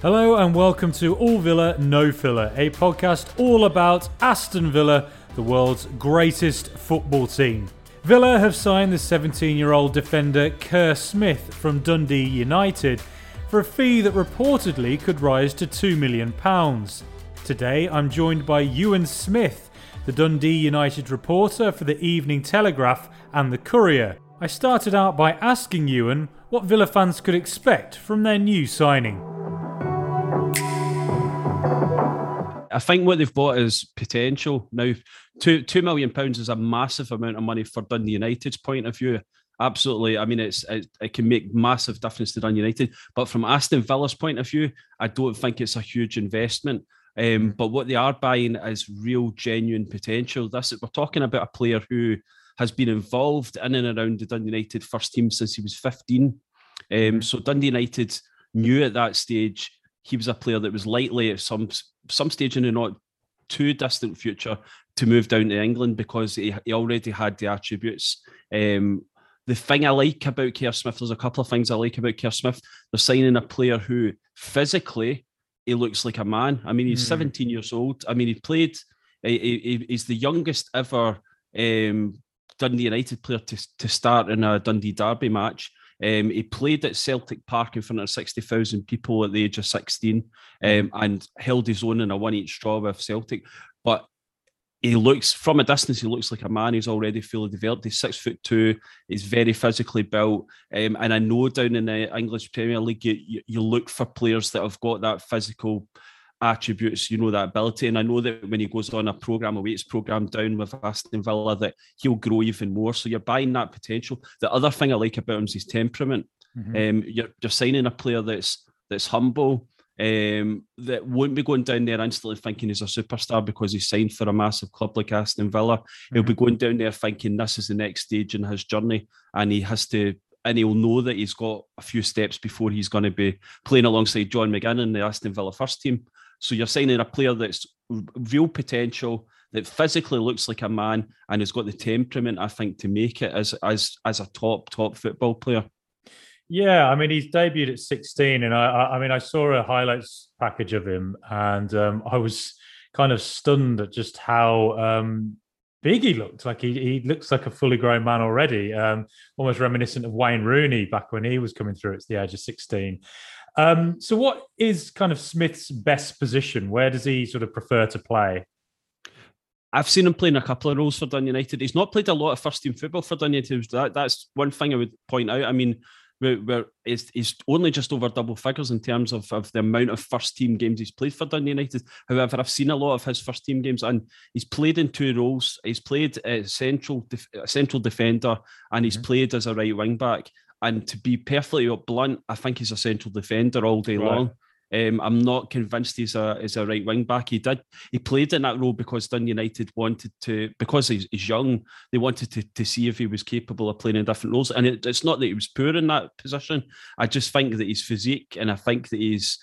Hello and welcome to All Villa No Filler, a podcast all about Aston Villa, the world's greatest football team. Villa have signed the 17 year old defender Kerr Smith from Dundee United for a fee that reportedly could rise to £2 million. Today I'm joined by Ewan Smith, the Dundee United reporter for the Evening Telegraph and the Courier. I started out by asking Ewan what Villa fans could expect from their new signing. I think what they've bought is potential. Now, two two million pounds is a massive amount of money for Dundee United's point of view. Absolutely, I mean it's it, it can make massive difference to Dundee United, but from Aston Villa's point of view, I don't think it's a huge investment. Um, but what they are buying is real, genuine potential. This we're talking about a player who has been involved in and around the Dundee United first team since he was 15. Um, so Dundee United knew at that stage he was a player that was likely at some some stage in the not too distant future to move down to England because he, he already had the attributes. Um, the thing I like about Kerr Smith, there's a couple of things I like about Kerr Smith. They're signing a player who physically he looks like a man. I mean, he's mm. 17 years old. I mean, he played. He, he, he's the youngest ever um, Dundee United player to, to start in a Dundee Derby match. Um, he played at Celtic Park in front of 60,000 people at the age of 16 um, and held his own in a one each draw with Celtic. But he looks from a distance, he looks like a man who's already fully developed. He's six foot two, he's very physically built. Um, and I know down in the English Premier League, you, you look for players that have got that physical attributes, you know, that ability. And I know that when he goes on a program, a weights program down with Aston Villa, that he'll grow even more. So you're buying that potential. The other thing I like about him is his temperament. Mm-hmm. Um, you're, you're signing a player that's that's humble, um, that won't be going down there instantly thinking he's a superstar because he's signed for a massive club like Aston Villa. Mm-hmm. He'll be mm-hmm. going down there thinking this is the next stage in his journey, and he has to and he'll know that he's got a few steps before he's going to be playing alongside John McGinn in the Aston Villa first team. So you're signing a player that's real potential, that physically looks like a man, and has got the temperament, I think, to make it as as as a top top football player. Yeah, I mean, he's debuted at 16, and I, I mean, I saw a highlights package of him, and um, I was kind of stunned at just how um, big he looked. Like he, he looks like a fully grown man already, um, almost reminiscent of Wayne Rooney back when he was coming through at the age of 16. Um, so, what is kind of Smith's best position? Where does he sort of prefer to play? I've seen him playing a couple of roles for Dun United. He's not played a lot of first team football for Dun United. That, that's one thing I would point out. I mean, where, where he's, he's only just over double figures in terms of, of the amount of first team games he's played for Dundee United. However, I've seen a lot of his first team games and he's played in two roles. He's played as central def- central defender and he's mm-hmm. played as a right wing back. And to be perfectly blunt, I think he's a central defender all day right. long. Um, I'm not convinced he's a is a right wing back. He did he played in that role because Dun United wanted to because he's, he's young. They wanted to, to see if he was capable of playing in different roles. And it, it's not that he was poor in that position. I just think that his physique and I think that he's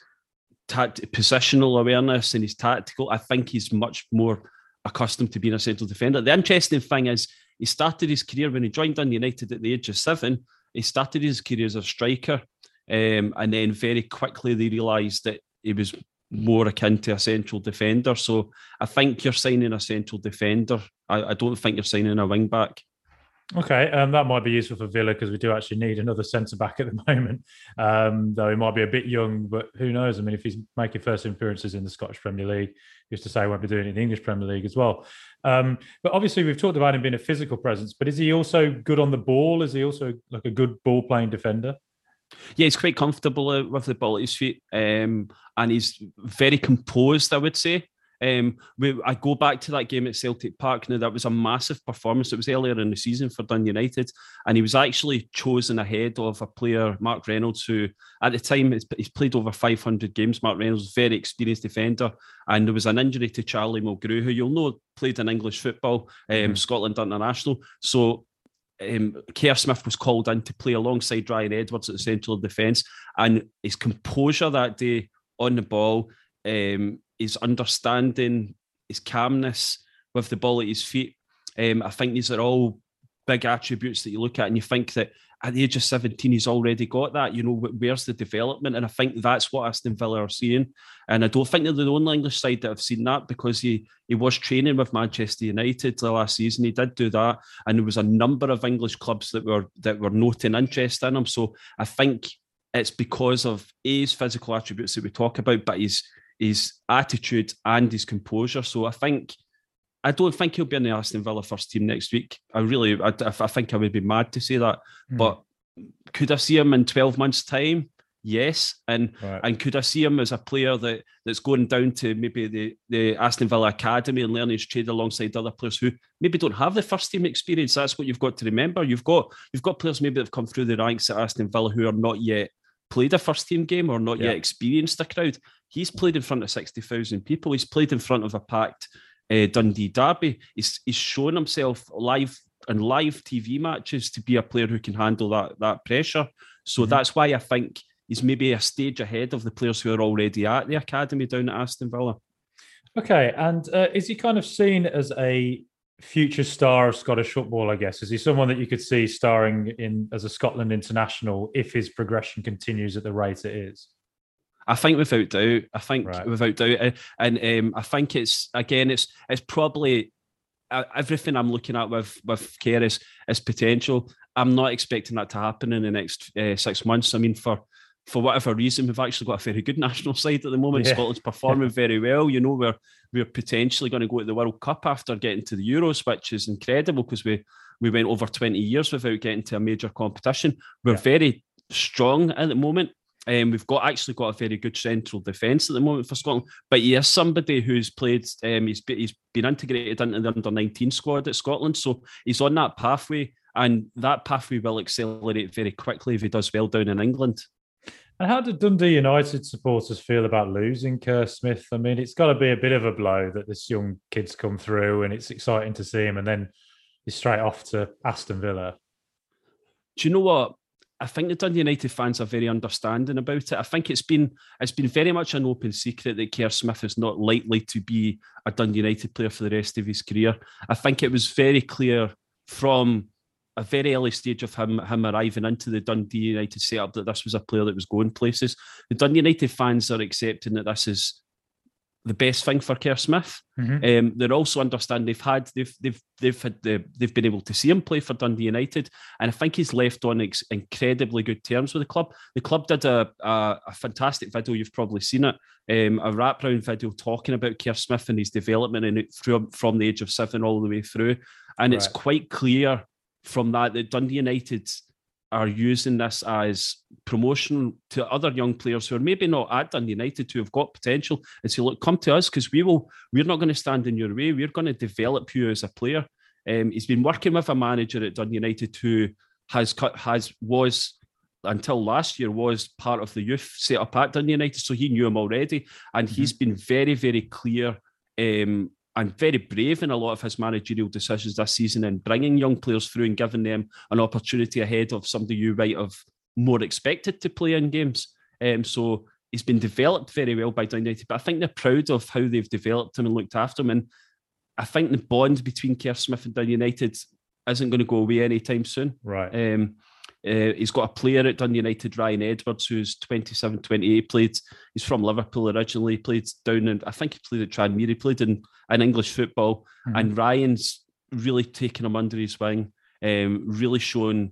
tact, positional awareness and he's tactical. I think he's much more accustomed to being a central defender. The interesting thing is he started his career when he joined Dun United at the age of seven he started his career as a striker, um, and then very quickly they realised that he was more akin to a central defender. So I think you're signing a central defender. I, I don't think you're signing a wing back. Okay, um, that might be useful for Villa because we do actually need another centre back at the moment. Um, though he might be a bit young, but who knows? I mean, if he's making first appearances in the Scottish Premier League, used to say he won't be doing it in the English Premier League as well. Um, but obviously, we've talked about him being a physical presence. But is he also good on the ball? Is he also like a good ball playing defender? Yeah, he's quite comfortable with the ball at his feet, um, and he's very composed. I would say. Um, we, I go back to that game at Celtic Park. Now that was a massive performance. It was earlier in the season for Dun United, and he was actually chosen ahead of a player, Mark Reynolds, who at the time he's played over 500 games. Mark Reynolds, very experienced defender, and there was an injury to Charlie Mulgrew, who you'll know played in English football, um, mm-hmm. Scotland international. So um, Kerr Smith was called in to play alongside Ryan Edwards at the central defence, and his composure that day on the ball. Um, his understanding, his calmness with the ball at his feet. Um, I think these are all big attributes that you look at and you think that at the age of 17, he's already got that. You know, where's the development? And I think that's what Aston Villa are seeing. And I don't think they're the only English side that have seen that because he he was training with Manchester United the last season. He did do that, and there was a number of English clubs that were that were noting interest in him. So I think it's because of his physical attributes that we talk about, but his his attitude and his composure. So I think I don't think he'll be in the Aston Villa first team next week. I really, I, I think I would be mad to say that. Mm. But could I see him in 12 months' time? Yes. And right. and could I see him as a player that that's going down to maybe the, the Aston Villa Academy and learning his trade alongside other players who maybe don't have the first team experience? That's what you've got to remember. You've got you've got players maybe that have come through the ranks at Aston Villa who are not yet played a first team game or not yeah. yet experienced a crowd. He's played in front of 60,000 people. He's played in front of a packed uh, Dundee Derby. He's, he's shown himself live and live TV matches to be a player who can handle that, that pressure. So mm-hmm. that's why I think he's maybe a stage ahead of the players who are already at the academy down at Aston Villa. Okay, and uh, is he kind of seen as a future star of Scottish football? I guess is he someone that you could see starring in as a Scotland international if his progression continues at the rate it is? I think without doubt. I think right. without doubt, and um, I think it's again, it's it's probably uh, everything I'm looking at with with Kerr is, is potential. I'm not expecting that to happen in the next uh, six months. I mean, for for whatever reason, we've actually got a very good national side at the moment. Yeah. Scotland's performing very well. You know, we're we're potentially going to go to the World Cup after getting to the Euros, which is incredible because we we went over 20 years without getting to a major competition. We're yeah. very strong at the moment. Um, we've got actually got a very good central defence at the moment for Scotland, but he is somebody who's played. Um, he's he's been integrated into the under nineteen squad at Scotland, so he's on that pathway, and that pathway will accelerate very quickly if he does well down in England. And how did Dundee United supporters feel about losing Kerr Smith? I mean, it's got to be a bit of a blow that this young kid's come through, and it's exciting to see him, and then he's straight off to Aston Villa. Do you know what? I think the Dundee United fans are very understanding about it. I think it's been it's been very much an open secret that Kerr Smith is not likely to be a Dundee United player for the rest of his career. I think it was very clear from a very early stage of him him arriving into the Dundee United setup that this was a player that was going places. The Dundee United fans are accepting that this is the best thing for Kerr Smith. Mm-hmm. Um, they're also understand they've had they've they've they've had the, they've been able to see him play for Dundee United, and I think he's left on ex- incredibly good terms with the club. The club did a, a, a fantastic video. You've probably seen it, um, a wraparound video talking about Kerr Smith and his development and from from the age of seven all the way through, and right. it's quite clear from that that Dundee United are using this as promotion to other young players who are maybe not at Dundee United who have got potential and say, look, come to us because we will, we're not going to stand in your way. We're going to develop you as a player. Um, he's been working with a manager at Dundee United who has cut, has was until last year was part of the youth set up at Dundee United, so he knew him already, and mm-hmm. he's been very, very clear um, and very brave in a lot of his managerial decisions this season and bringing young players through and giving them an opportunity ahead of somebody you might have more expected to play in games. Um, so he's been developed very well by Dundee United, but I think they're proud of how they've developed him and looked after him. And I think the bond between Kerr Smith and Dundee United isn't going to go away anytime soon. Right. Um, uh, he's got a player at Dundee United, Ryan Edwards, who's 27, 28, played, he's from Liverpool originally, played down in, I think he played at Tranmere, he played in, in English football. Mm-hmm. And Ryan's really taken him under his wing, um, really shown,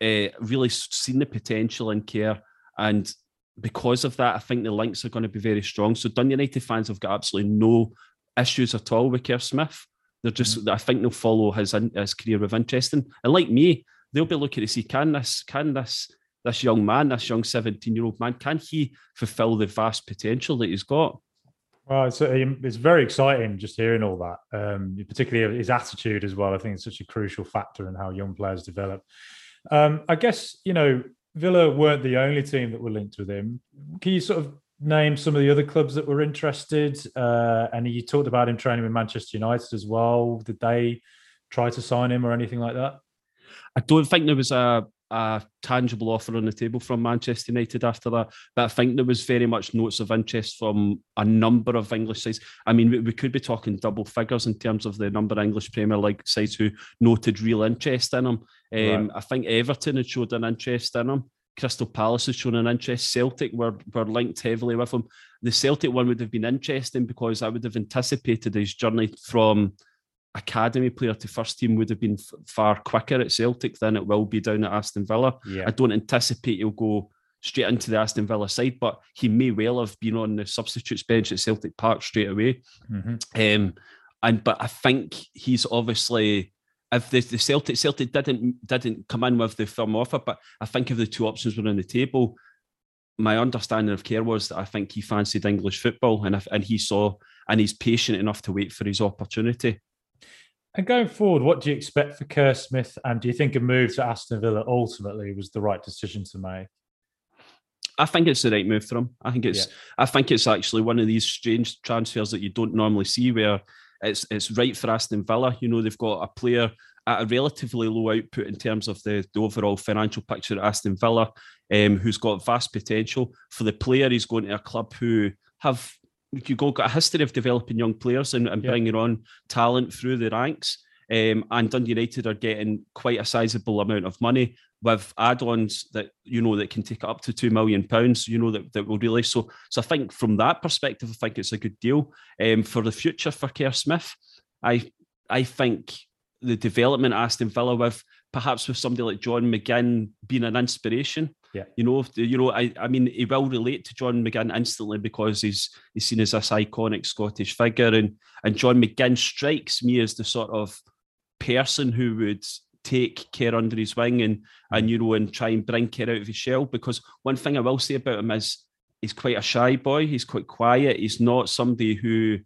uh, really seen the potential in Kerr. And because of that, I think the links are going to be very strong. So Dundee United fans have got absolutely no issues at all with Kerr Smith. They're just, mm-hmm. I think they'll follow his, his career with interest. And, and like me, they'll be looking to see can this can this this young man, this young 17 year old man, can he fulfill the vast potential that he's got? Well, it's, um, it's very exciting just hearing all that, um, particularly his attitude as well. I think it's such a crucial factor in how young players develop. Um, I guess, you know, Villa weren't the only team that were linked with him. Can you sort of name some of the other clubs that were interested? Uh, and you talked about him training with Manchester United as well. Did they try to sign him or anything like that? I don't think there was a a tangible offer on the table from Manchester United after that. But I think there was very much notes of interest from a number of English sides. I mean, we, we could be talking double figures in terms of the number of English Premier League sides who noted real interest in him. Um, right. I think Everton had showed an interest in him. Crystal Palace has shown an interest. Celtic were, were linked heavily with him. The Celtic one would have been interesting because I would have anticipated his journey from academy player to first team would have been f- far quicker at Celtic than it will be down at Aston Villa. Yeah. I don't anticipate he'll go straight into the Aston Villa side, but he may well have been on the substitutes bench at Celtic Park straight away. Mm-hmm. Um, and but I think he's obviously if the, the Celtic Celtic didn't didn't come in with the firm offer, but I think if the two options were on the table, my understanding of Kerr was that I think he fancied English football, and if, and he saw and he's patient enough to wait for his opportunity. And going forward, what do you expect for Kerr Smith? And do you think a move to Aston Villa ultimately was the right decision to make? I think it's the right move for him. I think it's yeah. I think it's actually one of these strange transfers that you don't normally see where it's it's right for Aston Villa. You know, they've got a player at a relatively low output in terms of the, the overall financial picture at Aston Villa, um, who's got vast potential. For the player, he's going to a club who have you go got a history of developing young players and, and yeah. bringing on talent through the ranks. Um, and Dundee United are getting quite a sizable amount of money with add-ons that you know that can take up to two million pounds. You know that, that will really so. So I think from that perspective, I think it's a good deal um, for the future for Kerr Smith. I I think the development Aston Villa with perhaps with somebody like John McGinn being an inspiration. Yeah. You know, you know, I, I mean, he will relate to John McGinn instantly because he's he's seen as this iconic Scottish figure, and and John McGinn strikes me as the sort of person who would take Kerr under his wing and and you know and try and bring Kerr out of his shell. Because one thing I will say about him is he's quite a shy boy. He's quite quiet. He's not somebody who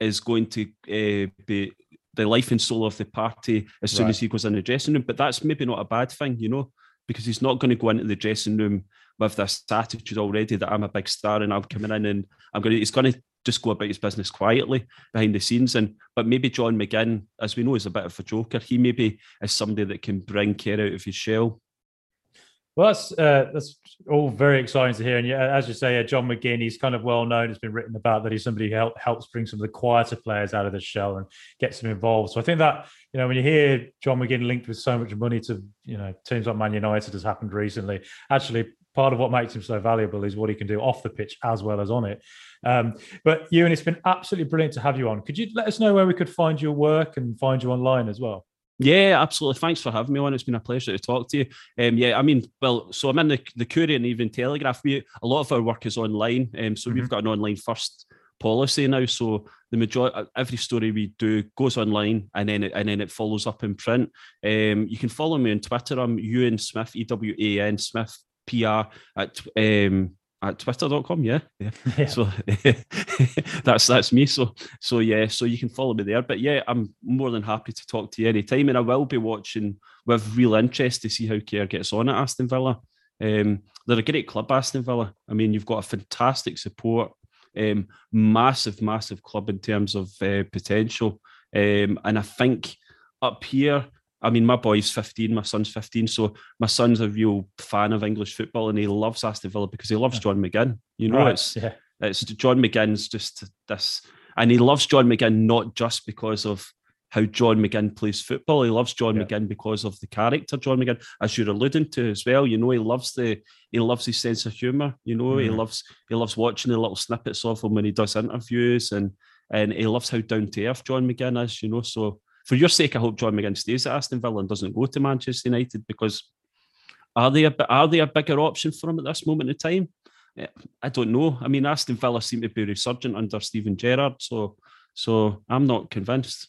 is going to uh, be the life and soul of the party as soon right. as he goes in the dressing room. But that's maybe not a bad thing, you know, because he's not going to go into the dressing room with this attitude already that I'm a big star and I'm coming in and I'm going to. He's going to just go about his business quietly behind the scenes. And but maybe John McGinn, as we know, is a bit of a joker. He maybe is somebody that can bring Kerr out of his shell. Well, that's uh, that's all very exciting to hear. And yeah, as you say, uh, John McGinn, he's kind of well known. It's been written about that he's somebody who help, helps bring some of the quieter players out of the shell and gets them involved. So I think that you know when you hear John McGinn linked with so much money to you know teams like Man United has happened recently. Actually, part of what makes him so valuable is what he can do off the pitch as well as on it. Um, but Ewan, it's been absolutely brilliant to have you on. Could you let us know where we could find your work and find you online as well? Yeah, absolutely. Thanks for having me on. It's been a pleasure to talk to you. Um, yeah, I mean, well, so I'm in the, the Courier and Evening Telegraph. We a lot of our work is online, um, so mm-hmm. we've got an online first policy now. So the majority, uh, every story we do goes online, and then it, and then it follows up in print. Um, you can follow me on Twitter. I'm Ewan Smith, E W A N Smith PR at um, at twitter.com yeah. Yeah, yeah. so that's that's me. So so yeah so you can follow me there. But yeah i'm more than happy to talk to you anytime. And i will be watching with real interest to see how Kerr gets on at aston villa. Um, they're a great club aston villa. I mean you've got a fantastic support um, massive massive club in terms of uh, potential. Um, and i think up here I mean, my boy's 15, my son's 15. So my son's a real fan of English football and he loves Aston Villa because he loves John McGinn. You know, right. it's yeah. it's John McGinn's just this, and he loves John McGinn not just because of how John McGinn plays football. He loves John yeah. McGinn because of the character John McGinn, as you're alluding to as well. You know, he loves the he loves his sense of humour. You know, mm. he loves he loves watching the little snippets of him when he does interviews and and he loves how down to earth John McGinn is. You know, so for your sake, I hope John McGinn stays at Aston Villa and doesn't go to Manchester United because are they a are they a bigger option for him at this moment in time? Eh, I don't know. I mean, Aston Villa seem to be resurgent under Steven Gerrard, so so I'm not convinced.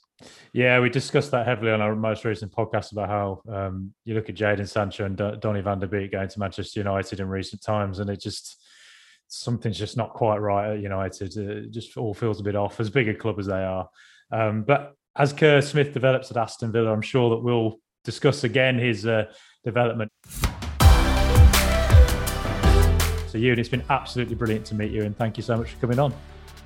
Yeah, we discussed that heavily on our most recent podcast about how um, you look at Jadon Sancho and D- Donny van der Beek going to Manchester United in recent times, and it just something's just not quite right at United. It just all feels a bit off, as big a club as they are. Um, but as Kerr Smith develops at Aston Villa, I'm sure that we'll discuss again his uh, development. So, Ewan, it's been absolutely brilliant to meet you, and thank you so much for coming on.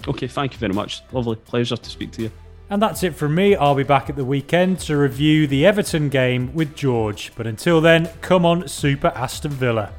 Okay, thank you very much. Lovely pleasure to speak to you. And that's it from me. I'll be back at the weekend to review the Everton game with George. But until then, come on, Super Aston Villa.